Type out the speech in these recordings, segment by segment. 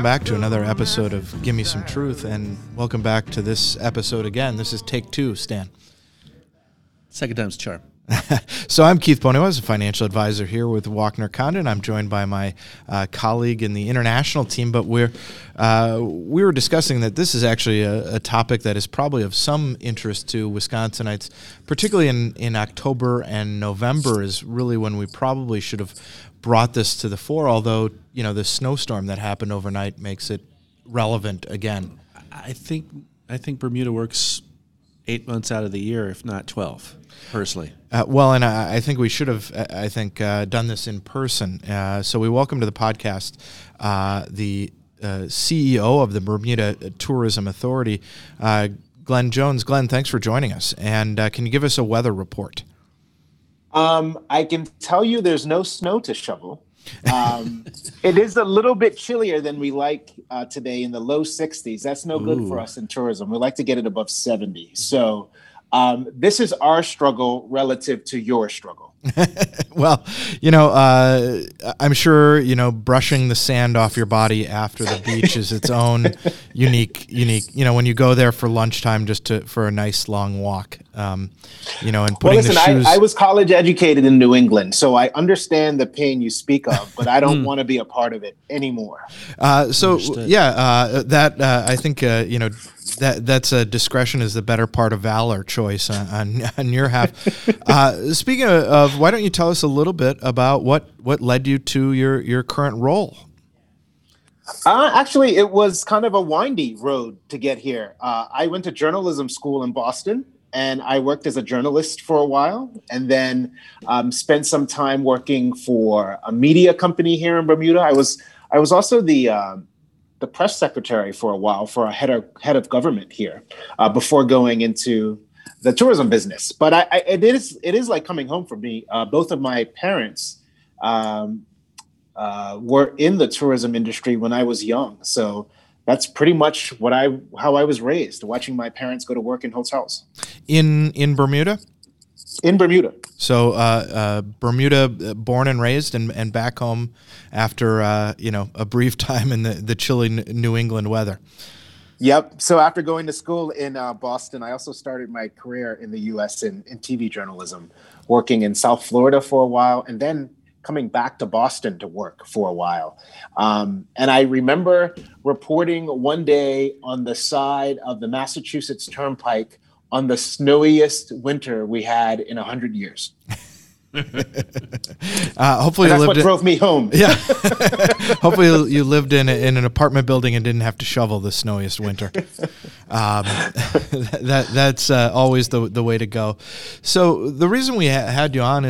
Welcome back to another episode of Give Me Some Truth, and welcome back to this episode again. This is take two, Stan. Second time's charm. so I'm Keith Poniewaz, a financial advisor here with Walkner Condon. I'm joined by my uh, colleague in the international team, but we're uh, we were discussing that this is actually a, a, topic that is probably of some interest to Wisconsinites, particularly in, in October and November is really when we probably should have brought this to the fore. Although you know the snowstorm that happened overnight makes it relevant again. I think I think Bermuda works eight months out of the year, if not twelve, personally. Uh, well, and I, I, think we should have, I think, uh, done this in person. Uh, so we welcome to the podcast uh, the uh, CEO of the Bermuda Tourism Authority, uh, Glenn Jones. Glenn, thanks for joining us. And can you give us a weather report? Um, I can tell you there's no snow to shovel. Um, it is a little bit chillier than we like uh, today in the low 60s. That's no good for us in tourism. We like to get it above 70. So um, this is our struggle relative to your struggle. well, you know, uh, I'm sure you know brushing the sand off your body after the beach is its own unique, unique. You know, when you go there for lunchtime, just to for a nice long walk. Um, you know, and putting well, listen, the shoes. I, I, was college educated in New England, so I understand the pain you speak of, but I don't hmm. want to be a part of it anymore. Uh, so Understood. yeah, uh, that uh, I think uh, you know that that's a discretion is the better part of valor choice on on, on your half. uh, speaking of, why don't you tell us a little bit about what what led you to your your current role? Uh, actually, it was kind of a windy road to get here. Uh, I went to journalism school in Boston, and I worked as a journalist for a while, and then um, spent some time working for a media company here in Bermuda. I was I was also the um, the press secretary for a while for a head of head of government here uh, before going into the tourism business. But I, I, it is it is like coming home for me. Uh, both of my parents um, uh, were in the tourism industry when I was young, so that's pretty much what I how I was raised, watching my parents go to work in hotels. In in Bermuda in Bermuda. So uh, uh, Bermuda, uh, born and raised, and, and back home after uh, you know a brief time in the the chilly New England weather. Yep. So after going to school in uh, Boston, I also started my career in the U.S. in, in TV journalism, working in South Florida for a while, and then coming back to Boston to work for a while. Um, and I remember reporting one day on the side of the Massachusetts Turnpike on the snowiest winter we had in a hundred years. uh, hopefully, and that's what in, drove me home. Yeah, hopefully you lived in a, in an apartment building and didn't have to shovel the snowiest winter. Um, that that's uh, always the the way to go. So the reason we ha- had you on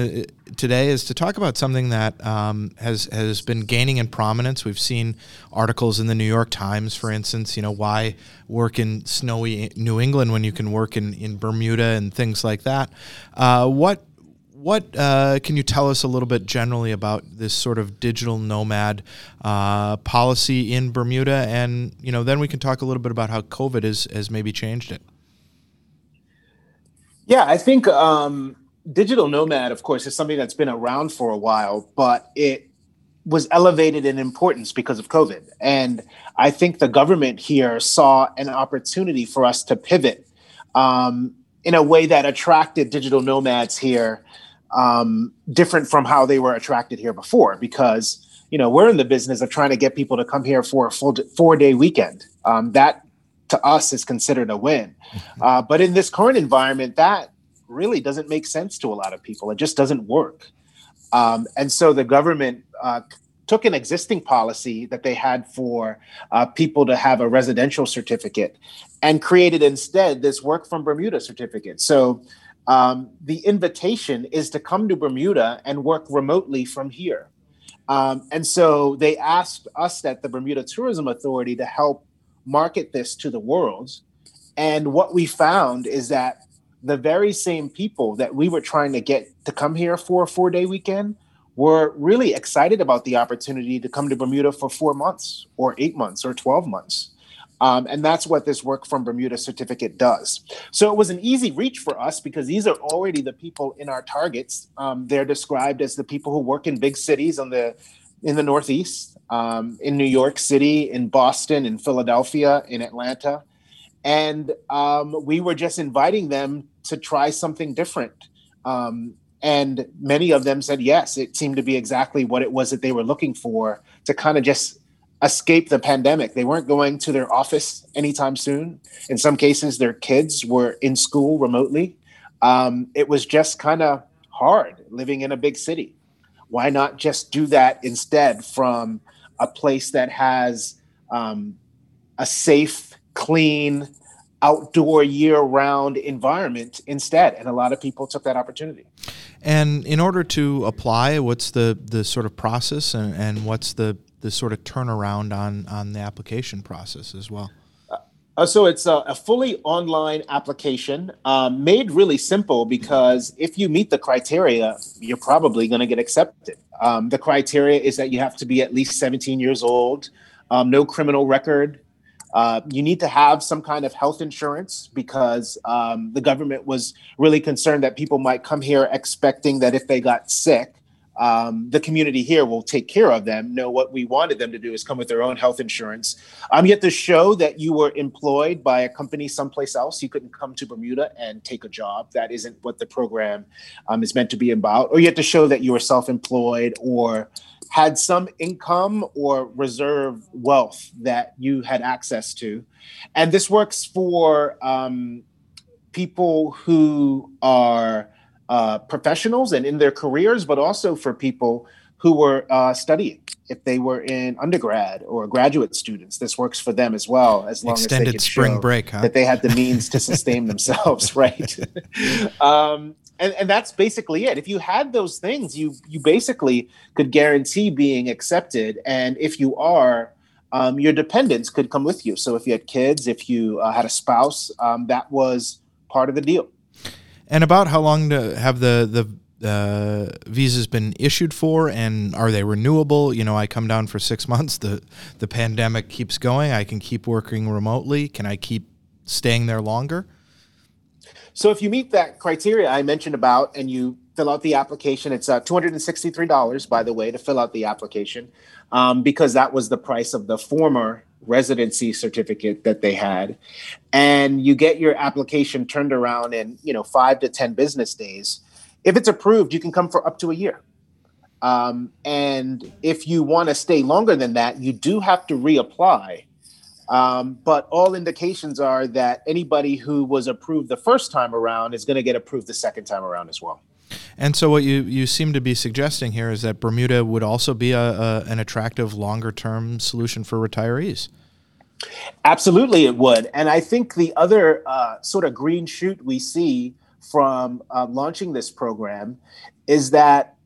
today is to talk about something that um, has has been gaining in prominence. We've seen articles in the New York Times, for instance. You know why work in snowy New England when you can work in in Bermuda and things like that. Uh, what what uh, can you tell us a little bit generally about this sort of digital nomad uh, policy in Bermuda, and you know, then we can talk a little bit about how COVID has has maybe changed it. Yeah, I think um, digital nomad, of course, is something that's been around for a while, but it was elevated in importance because of COVID, and I think the government here saw an opportunity for us to pivot um, in a way that attracted digital nomads here um, different from how they were attracted here before because you know we're in the business of trying to get people to come here for a full four day weekend. Um, that to us is considered a win. Mm-hmm. uh, but in this current environment that really doesn't make sense to a lot of people it just doesn't work um, and so the government uh, took an existing policy that they had for uh, people to have a residential certificate and created instead this work from bermuda certificate so um, the invitation is to come to Bermuda and work remotely from here. Um, and so they asked us at the Bermuda Tourism Authority to help market this to the world. And what we found is that the very same people that we were trying to get to come here for a four day weekend were really excited about the opportunity to come to Bermuda for four months or eight months or 12 months. Um, and that's what this work from Bermuda certificate does. So it was an easy reach for us because these are already the people in our targets. Um, they're described as the people who work in big cities on the in the Northeast, um, in New York City, in Boston, in Philadelphia, in Atlanta. And um, we were just inviting them to try something different. Um, and many of them said yes. It seemed to be exactly what it was that they were looking for to kind of just escape the pandemic. They weren't going to their office anytime soon. In some cases, their kids were in school remotely. Um, it was just kind of hard living in a big city. Why not just do that instead from a place that has um, a safe, clean, outdoor year-round environment instead? And a lot of people took that opportunity. And in order to apply, what's the the sort of process, and, and what's the the sort of turnaround on on the application process as well? Uh, so it's a, a, fully online application, um, made really simple because if you meet the criteria, you're probably going to get accepted. Um, the criteria is that you have to be at least 17 years old, um, no criminal record. Uh, you need to have some kind of health insurance because um, the government was really concerned that people might come here expecting that if they got sick, um, the community here will take care of them. No, what we wanted them to do is come with their own health insurance. Um, have to show that you were employed by a company someplace else. You couldn't come to Bermuda and take a job. That isn't what the program um, is meant to be about. Or you to show that you were self employed or had some income or reserve wealth that you had access to. And this works for um, people who are uh, professionals and in their careers, but also for people who were uh, studying. If they were in undergrad or graduate students, this works for them as well, as long Extended as they could spring show break, huh? that they had the means to sustain themselves, right? um, and, and that's basically it. If you had those things, you you basically could guarantee being accepted. And if you are, um, your dependents could come with you. So if you had kids, if you uh, had a spouse, um, that was part of the deal. And about how long to have the the uh, visas been issued for, and are they renewable? You know, I come down for six months. the The pandemic keeps going. I can keep working remotely. Can I keep staying there longer? So if you meet that criteria I mentioned about, and you fill out the application, it's uh, two hundred and sixty three dollars, by the way, to fill out the application, um, because that was the price of the former residency certificate that they had. And you get your application turned around in you know five to ten business days. If it's approved you can come for up to a year. Um, and if you want to stay longer than that you do have to reapply. Um, but all indications are that anybody who was approved the first time around is going to get approved the second time around as well and so, what you, you seem to be suggesting here is that Bermuda would also be a, a an attractive longer term solution for retirees. Absolutely, it would. And I think the other uh, sort of green shoot we see from uh, launching this program is that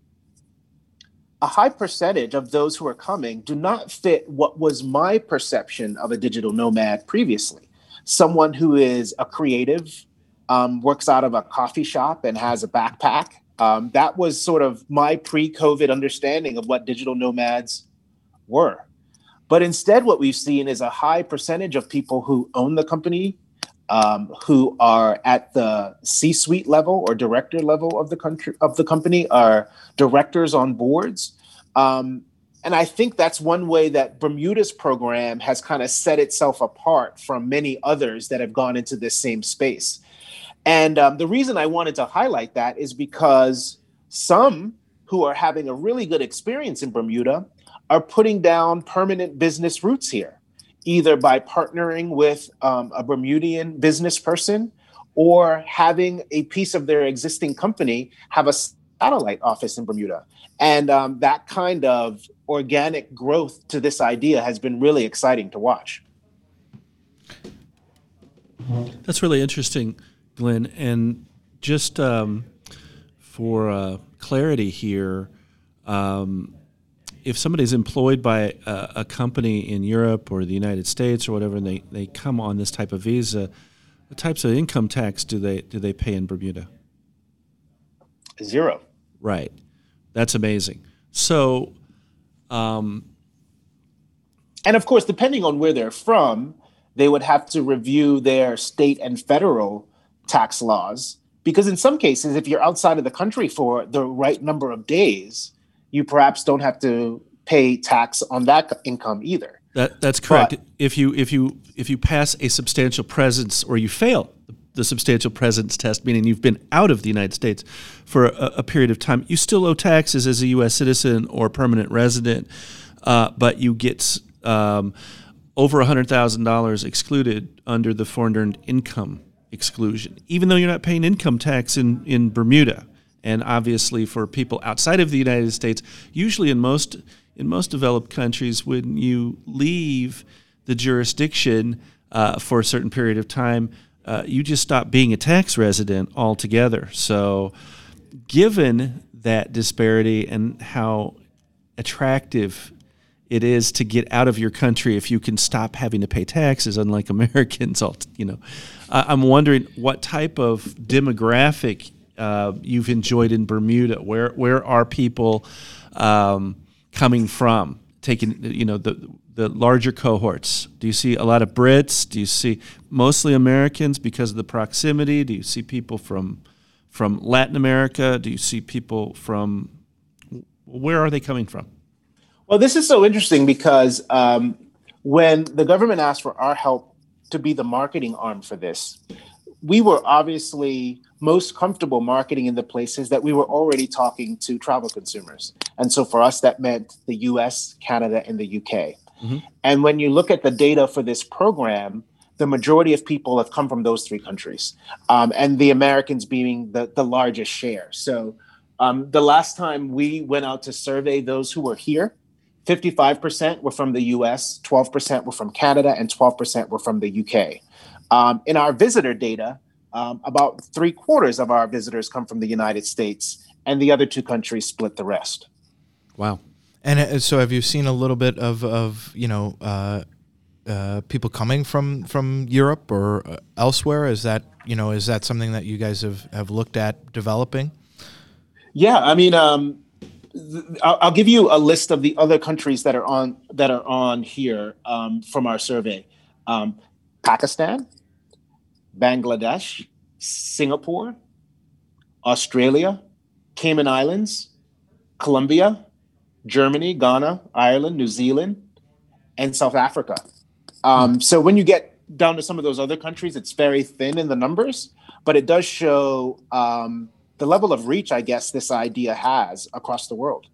a high percentage of those who are coming do not fit what was my perception of a digital nomad previously. Someone who is a creative, um, works out of a coffee shop, and has a backpack. Um, that was sort of my pre COVID understanding of what digital nomads were. But instead, what we've seen is a high percentage of people who own the company, um, who are at the C-suite level or director level of the country of the company, are directors on boards. Um, and I think that's one way that Bermuda's program has kind of set itself apart from many others that have gone into this same space. And um, the reason I wanted to highlight that is because some who are having a really good experience in Bermuda are putting down permanent business roots here, either by partnering with um, a Bermudian business person or having a piece of their existing company have a satellite office in Bermuda. And um, that kind of organic growth to this idea has been really exciting to watch. That's really interesting, Glenn. And just um, for uh, clarity here, um, if somebody's employed by a, a, company in Europe or the United States or whatever, and they, they come on this type of visa, what types of income tax do they do they pay in Bermuda? Zero. Right. That's amazing. So, um, and of course, depending on where they're from, they would have to review their state and federal tax laws. Because in some cases, if you're outside of the country for the right number of days, you perhaps don't have to pay tax on that income either. That, that's correct. But, if you if you if you pass a substantial presence or you fail the substantial presence test, meaning you've been out of the United States for a, a period of time, you still owe taxes as a U.S. citizen or permanent resident, uh, but you get um, over $100,000 excluded under the foreign earned income exclusion, even though you're not paying income tax in, in Bermuda. And obviously, for people outside of the United States, usually in most in most developed countries, when you leave the jurisdiction uh, for a certain period of time, uh, you just stop being a tax resident altogether. So, given that disparity and how attractive it is to get out of your country if you can stop having to pay taxes, unlike Americans, all you know, I'm wondering what type of demographic uh, you've enjoyed in Bermuda. Where where are people um, coming from? Taking you know the the larger cohorts? Do you see a lot of Brits? Do you see mostly Americans because of the proximity? Do you see people from from Latin America? Do you see people from where are they coming from? Well, this is so interesting because um, when the government asked for our help to be the marketing arm for this, we were obviously most comfortable marketing in the places that we were already talking to travel consumers. And so for us, that meant the US, Canada, and the UK. Mm-hmm. And when you look at the data for this program, the majority of people have come from those three countries, um, and the Americans being the, the largest share. So, um, the last time we went out to survey those who were here, 55% were from the US, 12% were from Canada, and 12% were from the UK. Um, in our visitor data, um, about three quarters of our visitors come from the United States, and the other two countries split the rest. Wow. And uh, so, have you seen a little bit of, of you know, uh, uh, people coming from from Europe or uh, elsewhere? Is that you know, is that something that you guys have have looked at developing? Yeah, I mean, um, I'll, I'll, give you a list of the other countries that are on that are on here um, from our survey: um, Pakistan, Bangladesh, Singapore, Australia, Cayman Islands, Colombia, Germany, Ghana, Ireland, New Zealand, and South Africa. Um, so when you get down to some of those other countries, it's very thin in the numbers, but it does show um, the level of reach, I guess, this idea has across the world.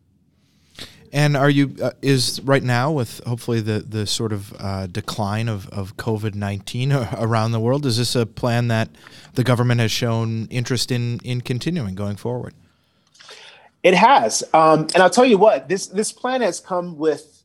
And are you uh, is right now with hopefully the the sort of uh, decline of of COVID nineteen around the world? Is this a plan that the government has shown interest in in continuing going forward? It has, um, and I'll tell you what this this plan has come with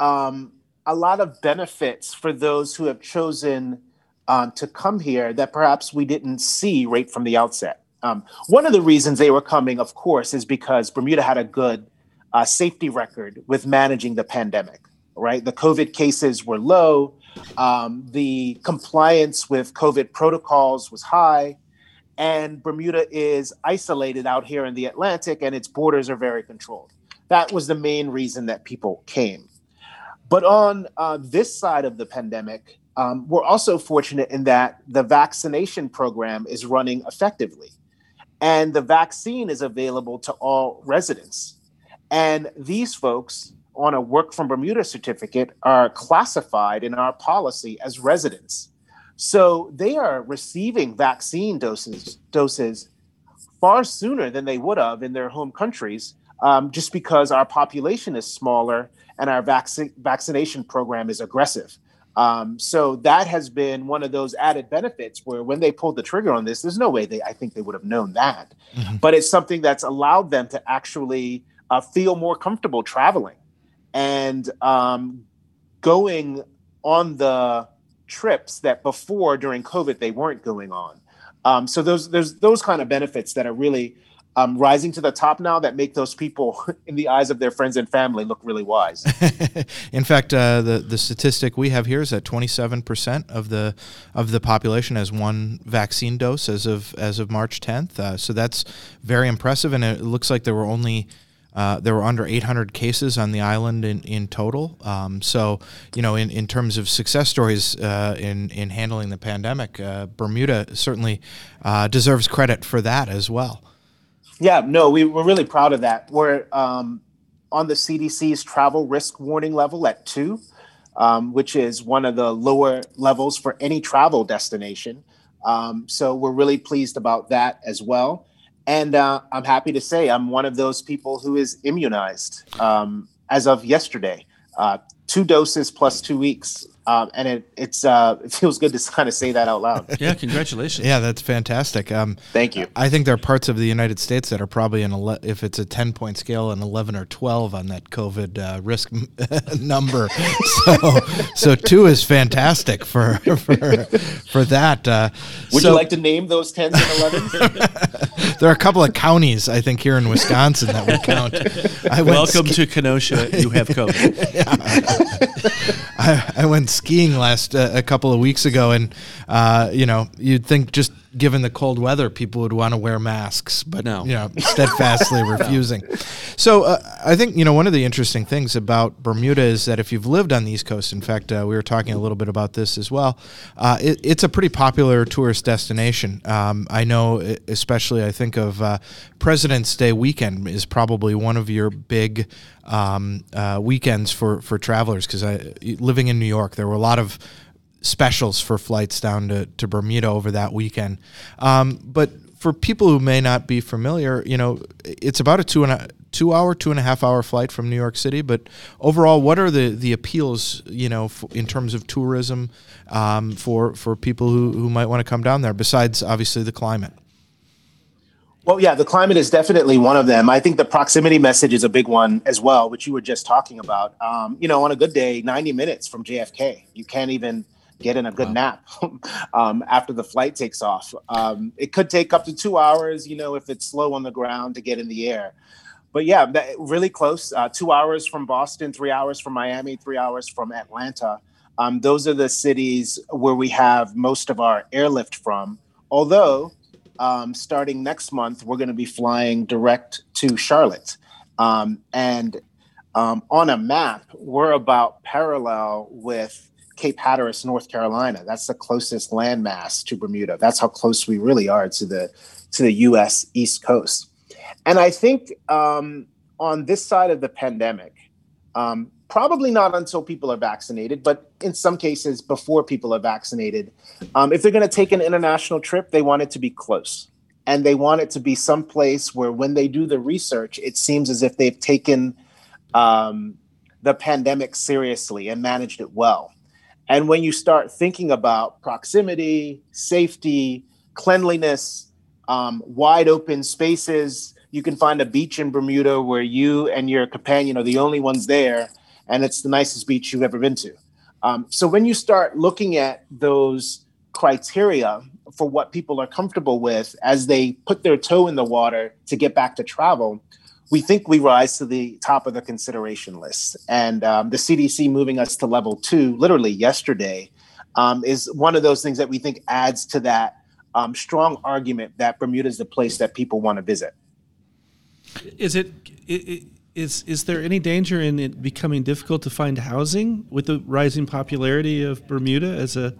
um, a lot of benefits for those who have chosen um, to come here that perhaps we didn't see right from the outset. Um, one of the reasons they were coming, of course, is because Bermuda had a good uh, safety record with managing the pandemic. Right, the COVID cases were low, um, the compliance with COVID protocols was high and Bermuda is isolated out here in the Atlantic and its borders are very controlled. That was the main reason that people came. But on uh, this side of the pandemic, um, we're also fortunate in that the vaccination program is running effectively and the vaccine is available to all residents. And these folks on a work from Bermuda certificate are classified in our policy as residents. So they are receiving vaccine doses doses far sooner than they would have in their home countries, um, just because our population is smaller and our vac- vaccination program is aggressive. Um, so that has been one of those added benefits where when they pulled the trigger on this, there's no way they I think they would have known that, mm-hmm. but it's something that's allowed them to actually uh, feel more comfortable traveling and um, going on the trips that before during COVID they weren't going on. Um, so those there's those kind of benefits that are really um, rising to the top now that make those people in the eyes of their friends and family look really wise. in fact, uh, the the statistic we have here is that 27 percent of the of the population has one vaccine dose as of as of March 10th. Uh, so that's very impressive, and it looks like there were only uh, there were under 800 cases on the island in, in total. Um, so, you know, in, in terms of success stories uh, in, in handling the pandemic, uh, Bermuda certainly uh, deserves credit for that as well. Yeah, no, we, we're really proud of that. We're um, on the CDC's travel risk warning level at two, um, which is one of the lower levels for any travel destination. Um, so we're really pleased about that as well. And uh, I'm happy to say I'm one of those people who is immunized um, as of yesterday. Uh, two doses plus two weeks um, and it it's uh, it feels good to kind of say that out loud. yeah, congratulations. Yeah, that's fantastic. Um, Thank you. I think there are parts of the United States that are probably an ele- if it's a ten point scale, an eleven or twelve on that COVID uh, risk number. so so two is fantastic for for for that. Uh, Would so you like to name those tens and elevens? there are a couple of counties I think here in Wisconsin that would count. I Welcome ski- to Kenosha. You have COVID. I, I went skiing last uh, a couple of weeks ago, and uh, you know, you'd think just given the cold weather, people would want to wear masks, but no. you know, steadfastly refusing. So uh, I think you know one of the interesting things about Bermuda is that if you've lived on the East Coast, in fact, uh, we were talking a little bit about this as well. Uh, it, it's a pretty popular tourist destination. Um, I know, especially I think of uh, President's Day weekend is probably one of your big um, uh, weekends for for travelers because living in New York, there were a lot of specials for flights down to, to Bermuda over that weekend. Um, but for people who may not be familiar, you know, it's about a two and a two hour, two and a half hour flight from New York City. But overall, what are the, the appeals, you know, f- in terms of tourism um, for for people who, who might want to come down there? Besides, obviously, the climate. Well, yeah, the climate is definitely one of them. I think the proximity message is a big one as well, which you were just talking about. Um, you know, on a good day, 90 minutes from JFK. You can't even get in a good wow. nap um, after the flight takes off. Um, it could take up to two hours, you know, if it's slow on the ground to get in the air. But yeah, that, really close. Uh, two hours from Boston, three hours from Miami, three hours from Atlanta. Um, those are the cities where we have most of our airlift from. Although, um, starting next month, we're going to be flying direct to Charlotte. Um, and um, on a map, we're about parallel with Cape Hatteras, North Carolina. That's the closest landmass to Bermuda. That's how close we really are to the to the U.S. East Coast. And I think um, on this side of the pandemic, um, probably not until people are vaccinated, but in some cases before people are vaccinated, um, if they're going to take an international trip, they want it to be close. And they want it to be someplace where, when they do the research, it seems as if they've taken um, the pandemic seriously and managed it well. And when you start thinking about proximity, safety, cleanliness, um, wide open spaces, you can find a beach in Bermuda where you and your companion are the only ones there, and it's the nicest beach you've ever been to. Um, so when you start looking at those criteria for what people are comfortable with as they put their toe in the water to get back to travel, we think we rise to the top of the consideration list. And um, the CDC moving us to level two, literally yesterday, um, is one of those things that we think adds to that um, strong argument that Bermuda is the place that people want to visit. Is it, it is is there any danger in it becoming difficult to find housing with the rising popularity of Bermuda as a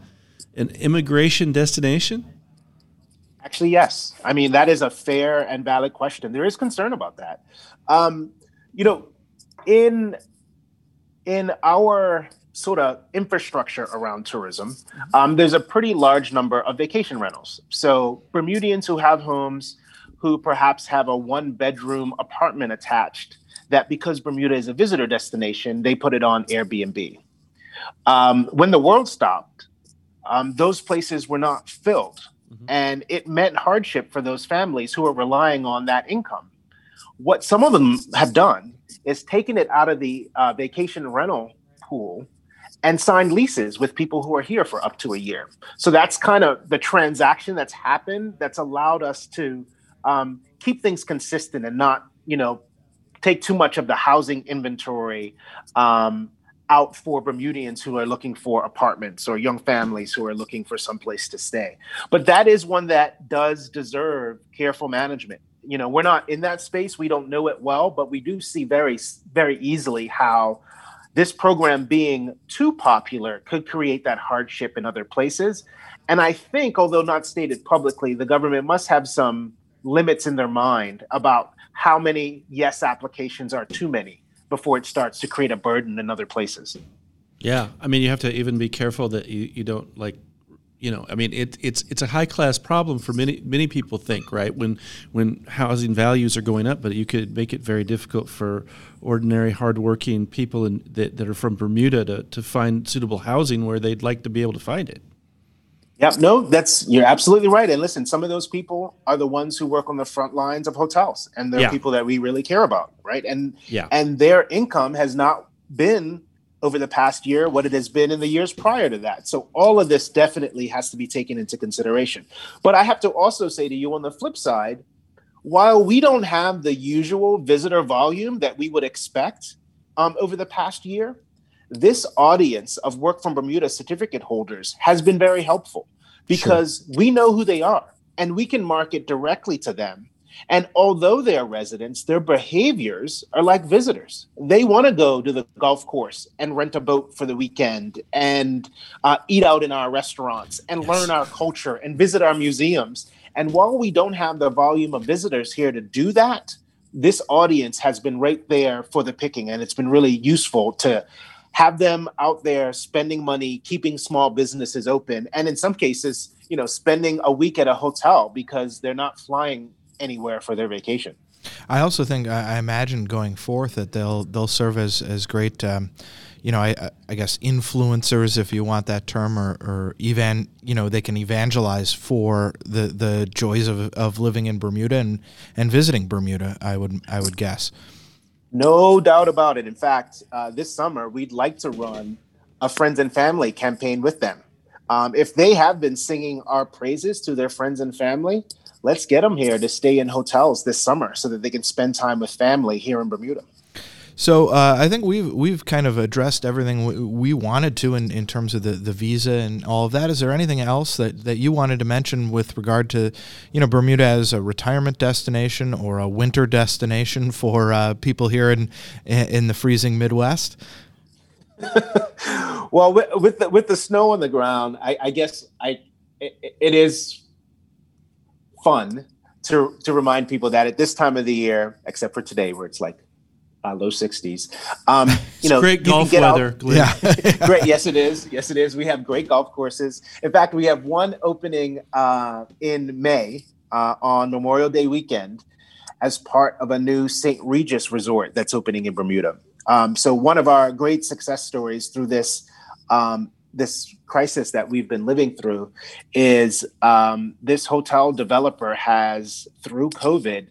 an immigration destination? Actually, yes. I mean, that is a fair and valid question. There is concern about that. Um, you know, in in our sort of infrastructure around tourism, um, there's a pretty large number of vacation rentals. So Bermudians who have homes, who perhaps have a one bedroom apartment attached, that because Bermuda is a visitor destination, they put it on Airbnb. Um, when the world stopped, um, those places were not filled. Mm-hmm. And it meant hardship for those families who are relying on that income. What some of them have done is taken it out of the uh, vacation rental pool and signed leases with people who are here for up to a year. So that's kind of the transaction that's happened that's allowed us to um, keep things consistent and not, you know, take too much of the housing inventory um, out for Bermudians who are looking for apartments or young families who are looking for some place to stay. But that is one that does deserve careful management. You know, we're not in that space, we don't know it well, but we do see very, very easily how this program being too popular could create that hardship in other places. And I think, although not stated publicly, the government must have some limits in their mind about how many yes applications are too many before it starts to create a burden in other places. Yeah, I mean, you have to even be careful that you, you don't like you know, I mean, it, it's it's a high class problem for many many people think right when when housing values are going up, but you could make it very difficult for ordinary hardworking people in, that that are from Bermuda to to find suitable housing where they'd like to be able to find it. Yeah, no, that's you're absolutely right. And listen, some of those people are the ones who work on the front lines of hotels, and they're Yeah. people that we really care about, right? And Yeah. and their income has not been over the past year what it has been in the years prior to that. So all of this definitely has to be taken into consideration. But I have to also say to you on the flip side, while we don't have the usual visitor volume that we would expect um, over the past year, this audience of work from Bermuda certificate holders has been very helpful because we know who they are and we can market directly to them. And although they are residents, their behaviors are like visitors. They want to go to the golf course and rent a boat for the weekend and uh, eat out in our restaurants and Yes. learn our culture and visit our museums. And while we don't have the volume of visitors here to do that, this audience has been right there for the picking. And it's been really useful to have them out there spending money, keeping small businesses open, and in some cases, you know, spending a week at a hotel because they're not flying anywhere for their vacation. I also think I imagine going forth that they'll they'll serve as as great, um, you know, I I guess influencers, if you want that term, or or even you know, they can evangelize for the the joys of of living in Bermuda and and visiting Bermuda. I would I would guess. No doubt about it. In fact, uh, this summer, we'd like to run a friends and family campaign with them. Um, if they have been singing our praises to their friends and family, let's get them here to stay in hotels this summer so that they can spend time with family here in Bermuda. So uh, I think we've we've kind of addressed everything we, we wanted to in, in terms of the, the visa and all of that. Is there anything else that, that you wanted to mention with regard to, you know, Bermuda as a retirement destination or a winter destination for uh, people here in in the freezing Midwest? Well, with, with the with the snow on the ground, I, I guess I it, it is fun to to remind people that at this time of the year, except for today where it's like uh, low 60s, um, you know, great you golf get out- weather, Glenn. great. Yes, it is. Yes, it is. We have great golf courses. In fact, we have one opening uh, in May uh, on Memorial Day weekend as part of a new St. Regis resort that's opening in Bermuda. Um, so, one of our great success stories through this um, this crisis that we've been living through is um, this hotel developer has, through COVID,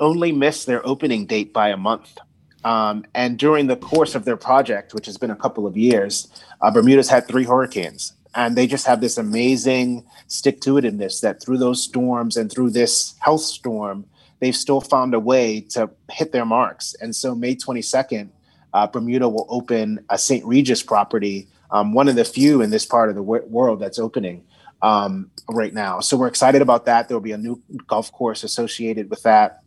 only missed their opening date by a month. Um, and during the course of their project, which has been a couple of years, uh, Bermuda's had three hurricanes. And they just have this amazing stick to itiveness that through those storms and through this health storm, they've still found a way to hit their marks. And so, May 22nd, uh, Bermuda will open a St. Regis property, um, one of the few in this part of the w- world that's opening um, right now. So, we're excited about that. There will be a new golf course associated with that.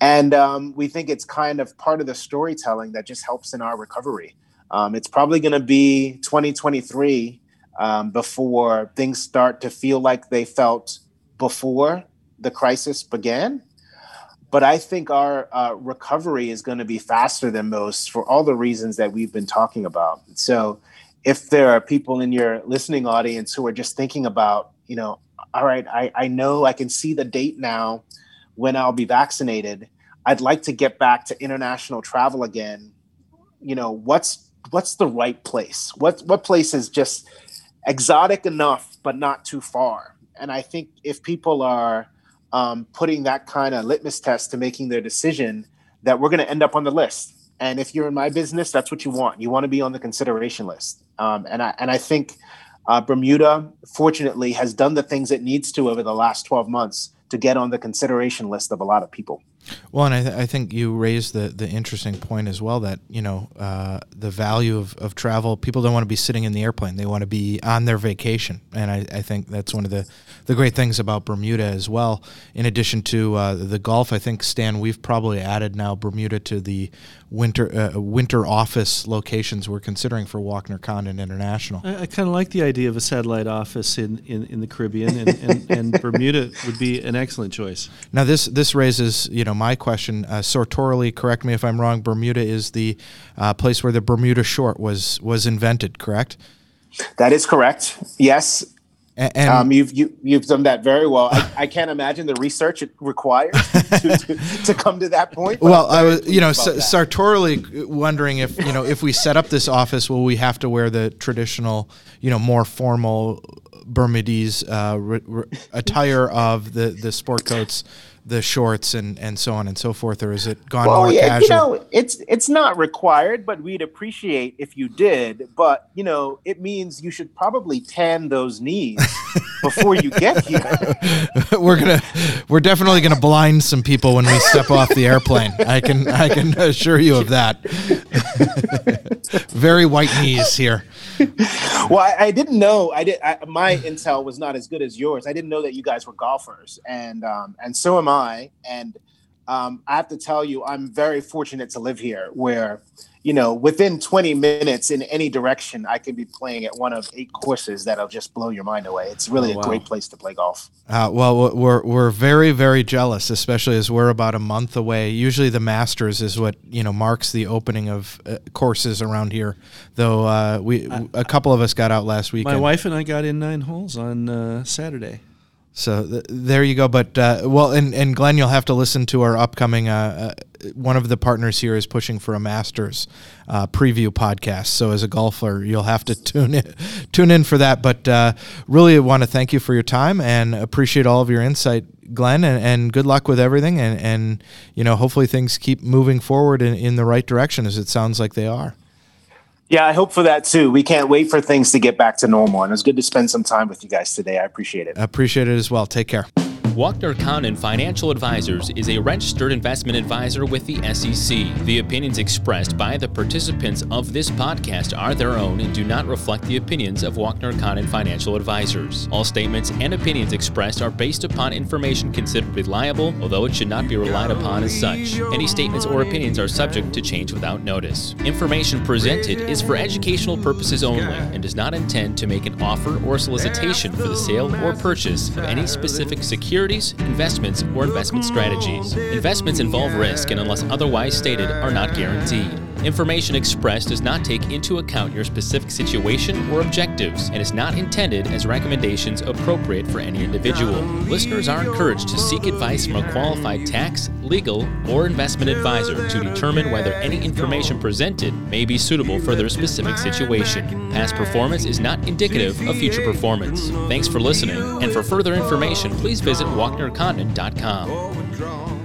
And um, we think it's kind of part of the storytelling that just helps in our recovery. Um, it's probably going to be 2023 um, before things start to feel like they felt before the crisis began. But I think our uh, recovery is going to be faster than most for all the reasons that we've been talking about. So, if there are people in your listening audience who are just thinking about, you know, all right, I, I know I can see the date now when I'll be vaccinated. I'd like to get back to international travel again. You know, what's what's the right place? What what place is just exotic enough but not too far? And I think if people are um, putting that kind of litmus test to making their decision, that we're going to end up on the list. And if you're in my business, that's what you want. You want to be on the consideration list. Um, and I and I think uh, Bermuda, fortunately, has done the things it needs to over the last 12 months to get on the consideration list of a lot of people. Well, and I, th- I think you raised the, the interesting point as well that you know uh, the value of, of travel. People don't want to be sitting in the airplane; they want to be on their vacation, and I, I think that's one of the, the great things about Bermuda as well. In addition to uh, the golf, I think Stan, we've probably added now Bermuda to the winter uh, winter office locations we're considering for Walkner Condon International. I, I kind of like the idea of a satellite office in, in, in the Caribbean, and, and, and Bermuda would be an excellent choice. Now this this raises you know my question. Uh, sartorially, correct me if I'm wrong. Bermuda is the uh, place where the Bermuda short was was invented. Correct. That is correct. Yes, and um, you've you, have you have done that very well. I, I, can't imagine the research it requires to, to, to come to that point. Well, I was you know sartorially wondering if you know if we set up this office, will we have to wear the traditional you know more formal Bermudese uh, re- re- attire of the the sport coats the shorts and, and so on and so forth, or is it gone well, more yeah, casual? You know, it's it's not required, but we'd appreciate if you did. But you know, it means you should probably tan those knees before you get here. we're gonna we're definitely gonna blind some people when we step off the airplane. I can I can assure you of that. Very white knees here. well, I, I, didn't know. I did. I, my intel was not as good as yours. I didn't know that you guys were golfers, and um, and so am I. And um, I have to tell you, I'm very fortunate to live here, where you know, within 20 minutes in any direction, I could be playing at one of eight courses that'll just blow your mind away. It's really oh, wow. a great place to play golf. Uh, well, we're we're very very jealous, especially as we're about a month away. Usually, the Masters is what you know marks the opening of uh, courses around here. Though uh, we uh, a couple of us got out last week. My wife and I got in nine holes on uh, Saturday. So th- there you go. But uh, well, and, and Glenn, you'll have to listen to our upcoming. Uh, uh, one of the partners here is pushing for a Masters uh, preview podcast. So as a golfer, you'll have to tune in, tune in for that. But uh, really, want to thank you for your time and appreciate all of your insight, Glenn. And, and good luck with everything. And, and you know, hopefully things keep moving forward in, in the right direction, as it sounds like they are. Yeah, I hope for that too. We can't wait for things to get back to normal. And it was good to spend some time with you guys today. I appreciate it. I appreciate it as well. Take care. Walkner Condon Financial Advisors is a registered investment advisor with the SEC. The opinions expressed by the participants of this podcast are their own and do not reflect the opinions of Walkner Condon Financial Advisors. All statements and opinions expressed are based upon information considered reliable, although it should not be relied upon as such. Any statements or opinions are subject to change without notice. Information presented is for educational purposes only and does not intend to make an offer or solicitation for the sale or purchase of any specific security securities, investments, or investment strategies. Investments involve risk and, unless otherwise stated, are not guaranteed. Information expressed does not take into account your specific situation or objectives and is not intended as recommendations appropriate for any individual. Listeners are encouraged to seek advice from a qualified tax, legal, or investment advisor to determine whether any information presented may be suitable for their specific situation. Past performance is not indicative of future performance. Thanks for listening, and for further information, please visit WalknerCondon.com.